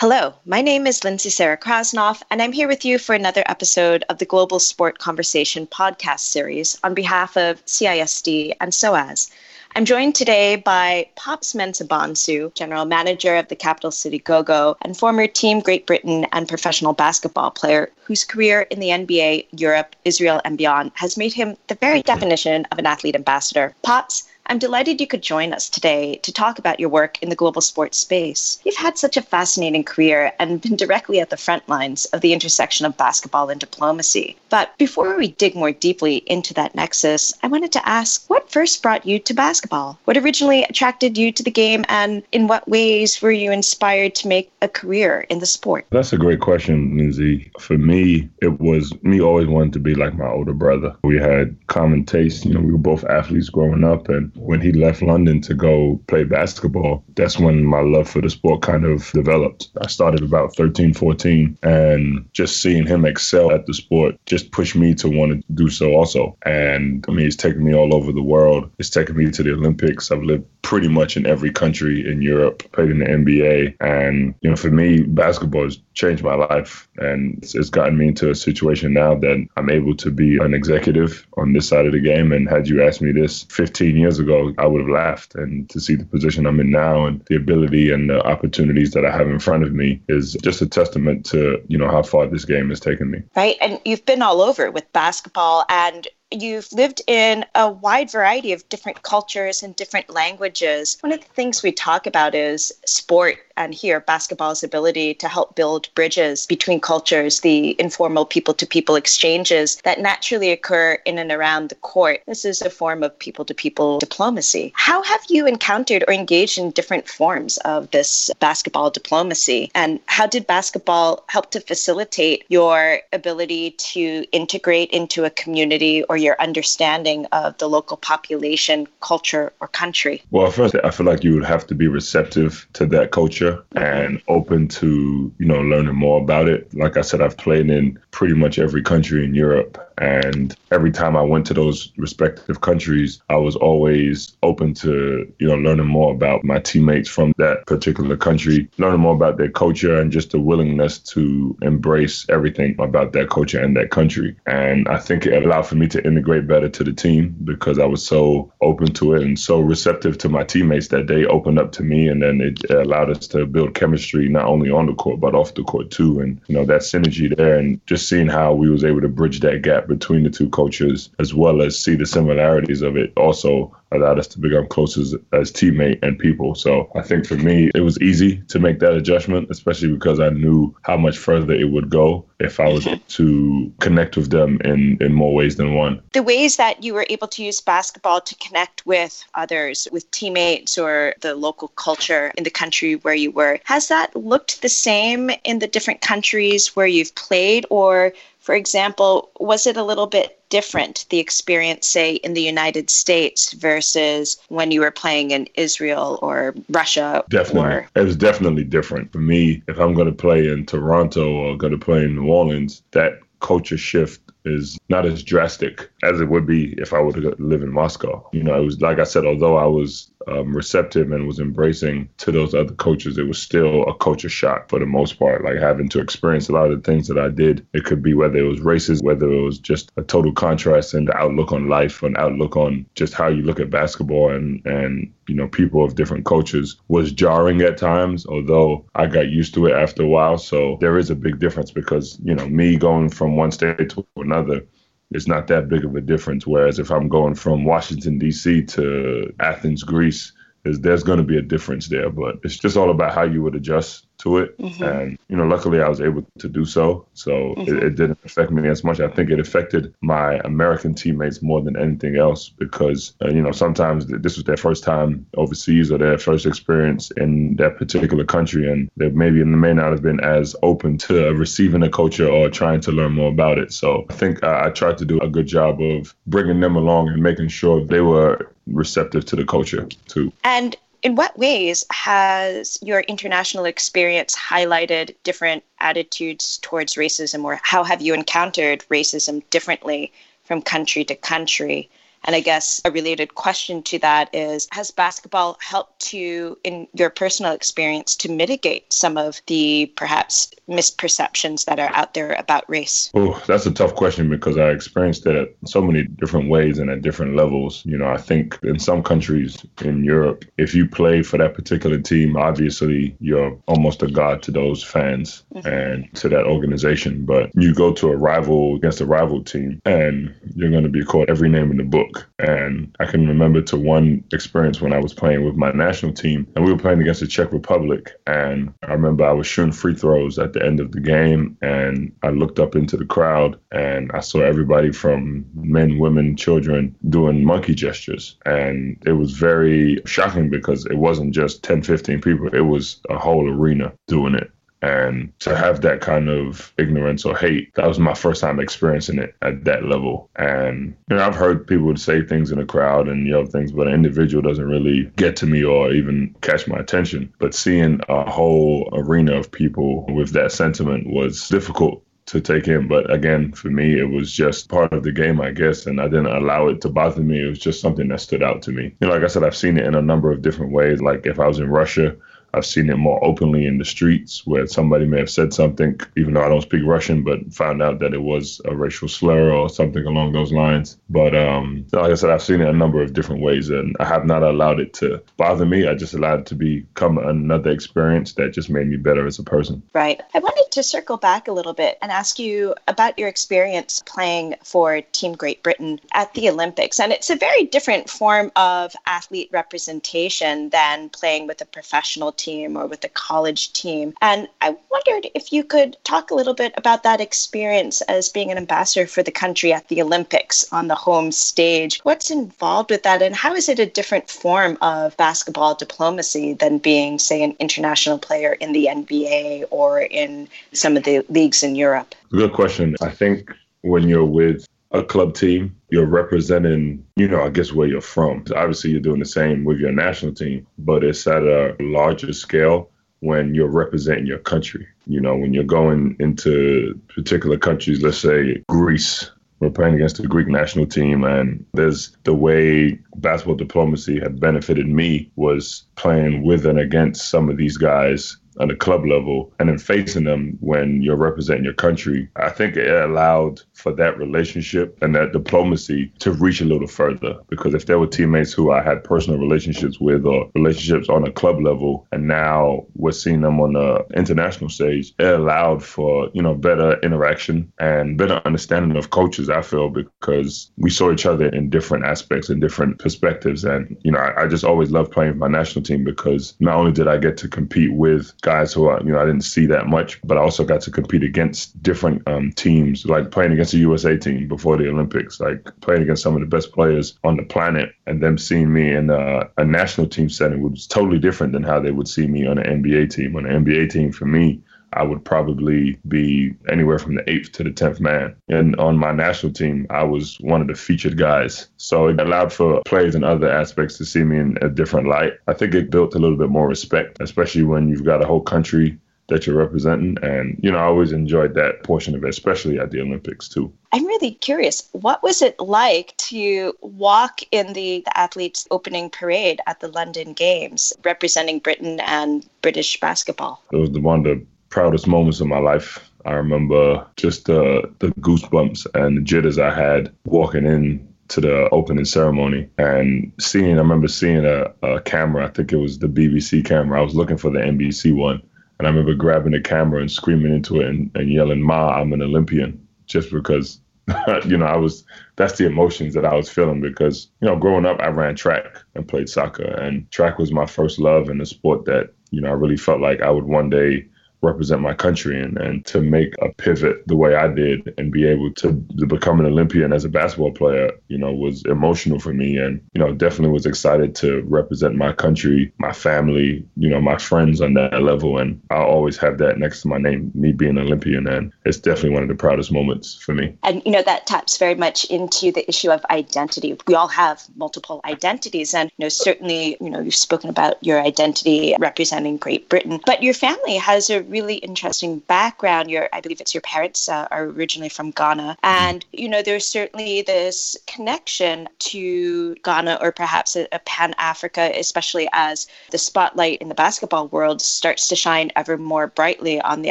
Hello, my name is Lindsay Sarah Krasnoff, and I'm here with you for another episode of the Global Sport Conversation podcast series on behalf of CISD and SOAS. I'm joined today by Pops Mensah-Bonsu, General Manager of the Capital City Go-Go and former Team Great Britain and professional basketball player whose career in the NBA, Europe, Israel, and beyond has made him the very definition of an athlete ambassador. Pops, I'm delighted you could join us today to talk about your work in the global sports space. You've had such a fascinating career and been directly at the front lines of the intersection of basketball and diplomacy. But before we dig more deeply into that nexus, I wanted to ask what first brought you to basketball? What originally attracted you to the game, and in what ways were you inspired to make a career in the sport? That's a great question, Lindsay. For me, it was me always wanting to be like my older brother. We had common tastes. You know, we were both athletes growing up, and when he left London to go play basketball, that's when my love for the sport kind of developed. I started about 13, 14, and just seeing him excel at the sport just pushed me to want to do so also. And I mean, it's taken me all over the world. It's taken me to the Olympics. I've lived pretty much in every country in Europe, played in the NBA. And, you know, for me, basketball has changed my life. And it's, it's gotten me into a situation now that I'm able to be an executive on this side of the game. And had you asked me this 15 years ago, ago, I would have laughed. And to see the position I'm in now and the ability and the opportunities that I have in front of me is just a testament to, you know, how far this game has taken me. Right. And you've been all over with basketball and you've lived in a wide variety of different cultures and different languages. One of the things we talk about is sport and here basketball's ability to help build bridges between cultures, the informal people to people exchanges that naturally occur in and around the court. This is a form of people to people diplomacy. How have you encountered or engaged in different forms of this basketball diplomacy? And how did basketball help to facilitate your ability to integrate into a community or your understanding of the local population, culture, or country? Well, first, I feel like you would have to be receptive to that culture and open to, you know, learning more about it. Like I said, I've played in pretty much every country in Europe. And every time I went to those respective countries, I was always open to, you know, learning more about my teammates from that particular country, learning more about their culture and just the willingness to embrace everything about that culture and that country. And I think it allowed for me to integrate better to the team because I was so open to it and so receptive to my teammates that they opened up to me and then it allowed us to build chemistry not only on the court but off the court too and you know that synergy there and just seeing how we was able to bridge that gap between the two cultures as well as see the similarities of it also allowed us to become closer as, as teammate and people. So I think for me, it was easy to make that adjustment, especially because I knew how much further it would go if I was mm-hmm. to connect with them in, in more ways than one. The ways that you were able to use basketball to connect with others, with teammates or the local culture in the country where you were, has that looked the same in the different countries where you've played or for example, was it a little bit different, the experience, say, in the United States versus when you were playing in Israel or Russia? Definitely. Or... It was definitely different. For me, if I'm going to play in Toronto or going to play in New Orleans, that culture shift is not as drastic as it would be if I were to live in Moscow. You know, it was like I said, although I was um, receptive and was embracing to those other coaches, it was still a culture shock for the most part. Like having to experience a lot of the things that I did. It could be whether it was racist, whether it was just a total contrast in the outlook on life, an outlook on just how you look at basketball and and you know people of different cultures was jarring at times. Although I got used to it after a while, so there is a big difference because you know me going from one state to another it's not that big of a difference. Whereas if I'm going from Washington D.C. to Athens, Greece, there's going to be a difference there. But it's just all about how you would adjust to it. Mm-hmm. And, you know, luckily I was able to do so. So mm-hmm. it, it, didn't affect me as much. I think it affected my American teammates more than anything else because, uh, you know, sometimes this was their first time overseas or their first experience in that particular country. And they maybe may not have been as open to receiving a culture or trying to learn more about it. So I think I, I tried to do a good job of bringing them along and making sure they were receptive to the culture too. And in what ways has your international experience highlighted different attitudes towards racism, or how have you encountered racism differently from country to country? And I guess a related question to that is Has basketball helped you in your personal experience to mitigate some of the perhaps misperceptions that are out there about race? Oh, that's a tough question because I experienced it at so many different ways and at different levels. You know, I think in some countries in Europe, if you play for that particular team, obviously you're almost a god to those fans mm-hmm. and to that organization. But you go to a rival against a rival team and you're going to be called every name in the book. And I can remember to one experience when I was playing with my national team and we were playing against the Czech Republic. And I remember I was shooting free throws at the end of the game and I looked up into the crowd and I saw everybody from men, women, children doing monkey gestures. And it was very shocking because it wasn't just 10, 15 people, it was a whole arena doing it. And to have that kind of ignorance or hate, that was my first time experiencing it at that level. And, you know, I've heard people say things in a crowd and yell things, but an individual doesn't really get to me or even catch my attention. But seeing a whole arena of people with that sentiment was difficult to take in. But again, for me, it was just part of the game, I guess, and I didn't allow it to bother me. It was just something that stood out to me. You know, like I said, I've seen it in a number of different ways. Like if I was in Russia, I've seen it more openly in the streets where somebody may have said something, even though I don't speak Russian, but found out that it was a racial slur or something along those lines. But um, like I said, I've seen it a number of different ways, and I have not allowed it to bother me. I just allowed it to become another experience that just made me better as a person. Right. I wanted to circle back a little bit and ask you about your experience playing for Team Great Britain at the Olympics. And it's a very different form of athlete representation than playing with a professional team or with the college team. And I wondered if you could talk a little bit about that experience as being an ambassador for the country at the Olympics on the home stage. What's involved with that, and how is it a different form of basketball diplomacy than being, say, an international player in the NBA or in some of the leagues in Europe? Good question. I think when you're with a club team, you're representing, you know, I guess where you're from. Obviously, you're doing the same with your national team, but it's at a larger scale when you're representing your country. You know, when you're going into particular countries, let's say Greece, we're playing against the Greek national team, and there's the way basketball diplomacy had benefited me was playing with and against some of these guys on a club level and then facing them when you're representing your country, I think it allowed for that relationship and that diplomacy to reach a little further. Because if there were teammates who I had personal relationships with or relationships on a club level, and now we're seeing them on the international stage, it allowed for, you know, better interaction and better understanding of coaches, I feel, because we saw each other in different aspects and different perspectives. And, you know, I, I just always loved playing for my national team because not only did I get to compete with guys who I, you know I didn't see that much, but I also got to compete against different um, teams, like playing against the USA team before the Olympics, like playing against some of the best players on the planet, and them seeing me in a, a national team setting was totally different than how they would see me on an NBA team. On an NBA team, for me, I would probably be anywhere from the eighth to the tenth man. And on my national team, I was one of the featured guys. So it allowed for players and other aspects to see me in a different light. I think it built a little bit more respect, especially when you've got a whole country that you're representing. And, you know, I always enjoyed that portion of it, especially at the Olympics too. I'm really curious. What was it like to walk in the, the athletes' opening parade at the London Games, representing Britain and British basketball? It was the one of the proudest moments of my life. I remember just the the goosebumps and the jitters I had walking in to the opening ceremony and seeing. I remember seeing a, a camera. I think it was the BBC camera. I was looking for the NBC one, and I remember grabbing the camera and screaming into it and, and yelling, "Ma, I'm an Olympian!" Just because you know, I was that's the emotions that I was feeling because, you know, growing up I ran track and played soccer and track was my first love and the sport that, you know, I really felt like I would one day represent my country and, and to make a pivot the way I did and be able to, to become an Olympian as a basketball player, you know, was emotional for me. And, you know, definitely was excited to represent my country, my family, you know, my friends on that level. And I'll always have that next to my name, me being an Olympian. And it's definitely one of the proudest moments for me. And, you know, that taps very much into the issue of identity. We all have multiple identities. And, you know, certainly, you know, you've spoken about your identity representing Great Britain, but your family has a really interesting background. Your, I believe it's your parents uh, are originally from Ghana, and you know there's certainly this connection to Ghana or perhaps a, a Pan Africa, especially as the spotlight in the basketball world starts to shine ever more brightly on the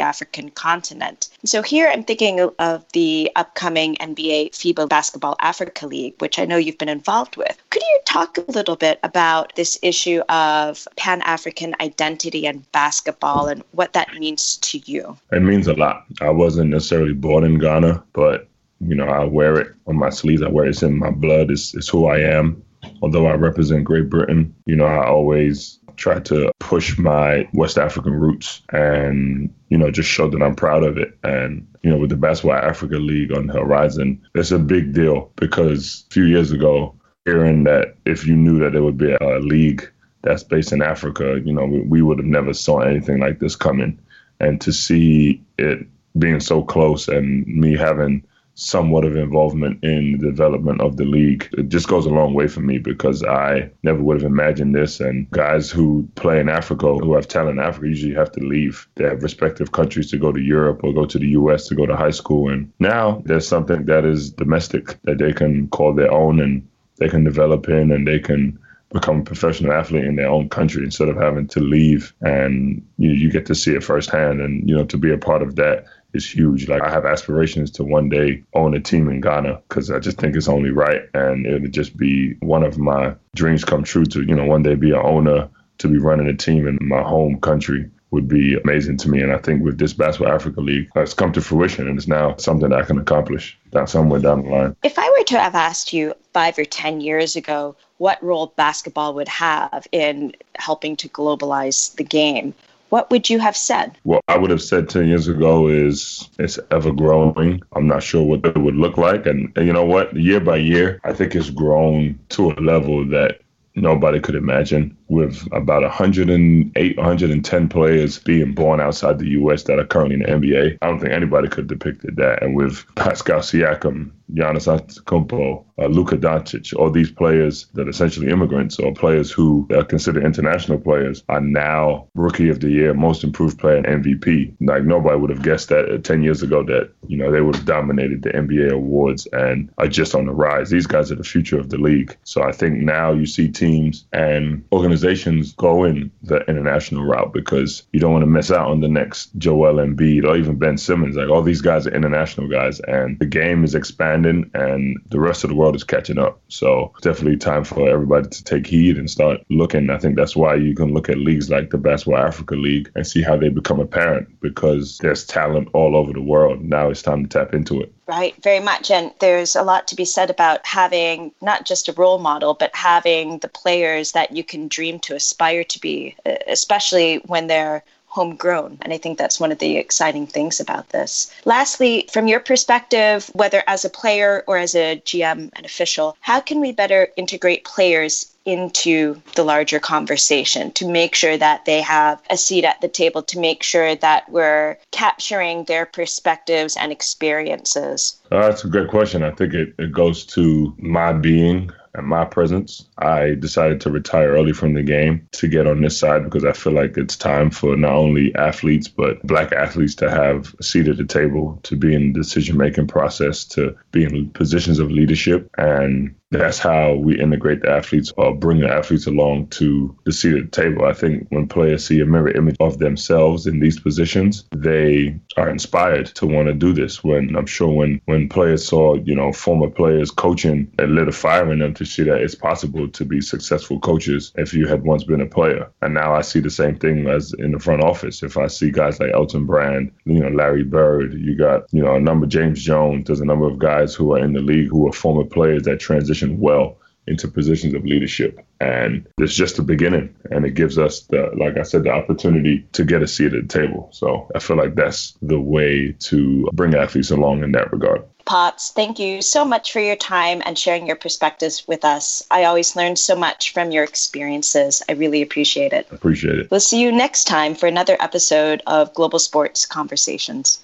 African continent. So here I'm thinking of the upcoming NBA FIBA Basketball Africa League, which I know you've been involved with. Could you talk a little bit about this issue of Pan African identity and basketball and what that means to you? It means a lot. I wasn't necessarily born in Ghana, but you know, I wear it on my sleeves. I wear it in my blood. It's, it's who I am. Although I represent Great Britain, you know, I always try to push my West African roots and, you know, just show that I'm proud of it. And, you know, with the Basketball Africa League on the horizon, it's a big deal because a few years ago, hearing that if you knew that there would be a league that's based in Africa, you know, we, we would have never saw anything like this coming. And to see it being so close and me having somewhat of involvement in the development of the league. It just goes a long way for me because I never would have imagined this. And guys who play in Africa, who have talent in Africa, usually have to leave their respective countries to go to Europe or go to the US to go to high school. And now there's something that is domestic that they can call their own and they can develop in and they can become a professional athlete in their own country instead of having to leave and you, you get to see it firsthand and you know to be a part of that is huge. Like I have aspirations to one day own a team in Ghana because I just think it's only right, and it would just be one of my dreams come true to you know one day be an owner to be running a team in my home country would be amazing to me. And I think with this Basketball Africa League, it's come to fruition and it's now something I can accomplish down somewhere down the line. If I were to have asked you five or 10 years ago what role basketball would have in helping to globalize the game, what would you have said? What I would have said 10 years ago is it's ever growing. I'm not sure what it would look like. And, and you know what? Year by year, I think it's grown to a level that nobody could imagine with about 108, 110 players being born outside the U.S. that are currently in the NBA. I don't think anybody could have depicted that. And with Pascal Siakam, Giannis Antetokounmpo, uh, Luka Doncic, all these players that are essentially immigrants or players who are considered international players are now Rookie of the Year, Most Improved Player, MVP. Like nobody would have guessed that uh, 10 years ago that you know they would have dominated the NBA awards and are just on the rise. These guys are the future of the league. So I think now you see teams and organizations go in the international route because you don't want to miss out on the next Joel Embiid or even Ben Simmons. Like all these guys are international guys, and the game is expanding, and the rest of the world is catching up. So definitely time for everybody to take heed and start looking. I think that's why you can look at leagues like the Basketball Africa League and see how they become apparent because there's talent all over the world. Now it's time to tap into it. Right, very much. And there's a lot to be said about having not just a role model, but having the players that you can dream to aspire to be, especially when they're homegrown. And I think that's one of the exciting things about this. Lastly, from your perspective, whether as a player or as a GM and official, how can we better integrate players into the larger conversation to make sure that they have a seat at the table, to make sure that we're capturing their perspectives and experiences? Uh, that's a great question. I think it, it goes to my being and my presence. I decided to retire early from the game to get on this side because I feel like it's time for not only athletes, but black athletes to have a seat at the table, to be in the decision making process, to be in positions of leadership. And that's how we integrate the athletes or bring the athletes along to the seat at the table. I think when players see a mirror image of themselves in these positions, they are inspired to want to do this. When I'm sure when when players saw, you know, former players coaching, it lit a fire in them to see that it's possible to be successful coaches if you had once been a player. And now I see the same thing as in the front office. If I see guys like Elton Brand, you know, Larry Bird, you got, you know, a number James Jones, there's a number of guys who are in the league who are former players that transition transition well into positions of leadership. And it's just the beginning. And it gives us the, like I said, the opportunity to get a seat at the table. So I feel like that's the way to bring athletes along in that regard. Pops, thank you so much for your time and sharing your perspectives with us. I always learn so much from your experiences. I really appreciate it. Appreciate it. We'll see you next time for another episode of Global Sports Conversations.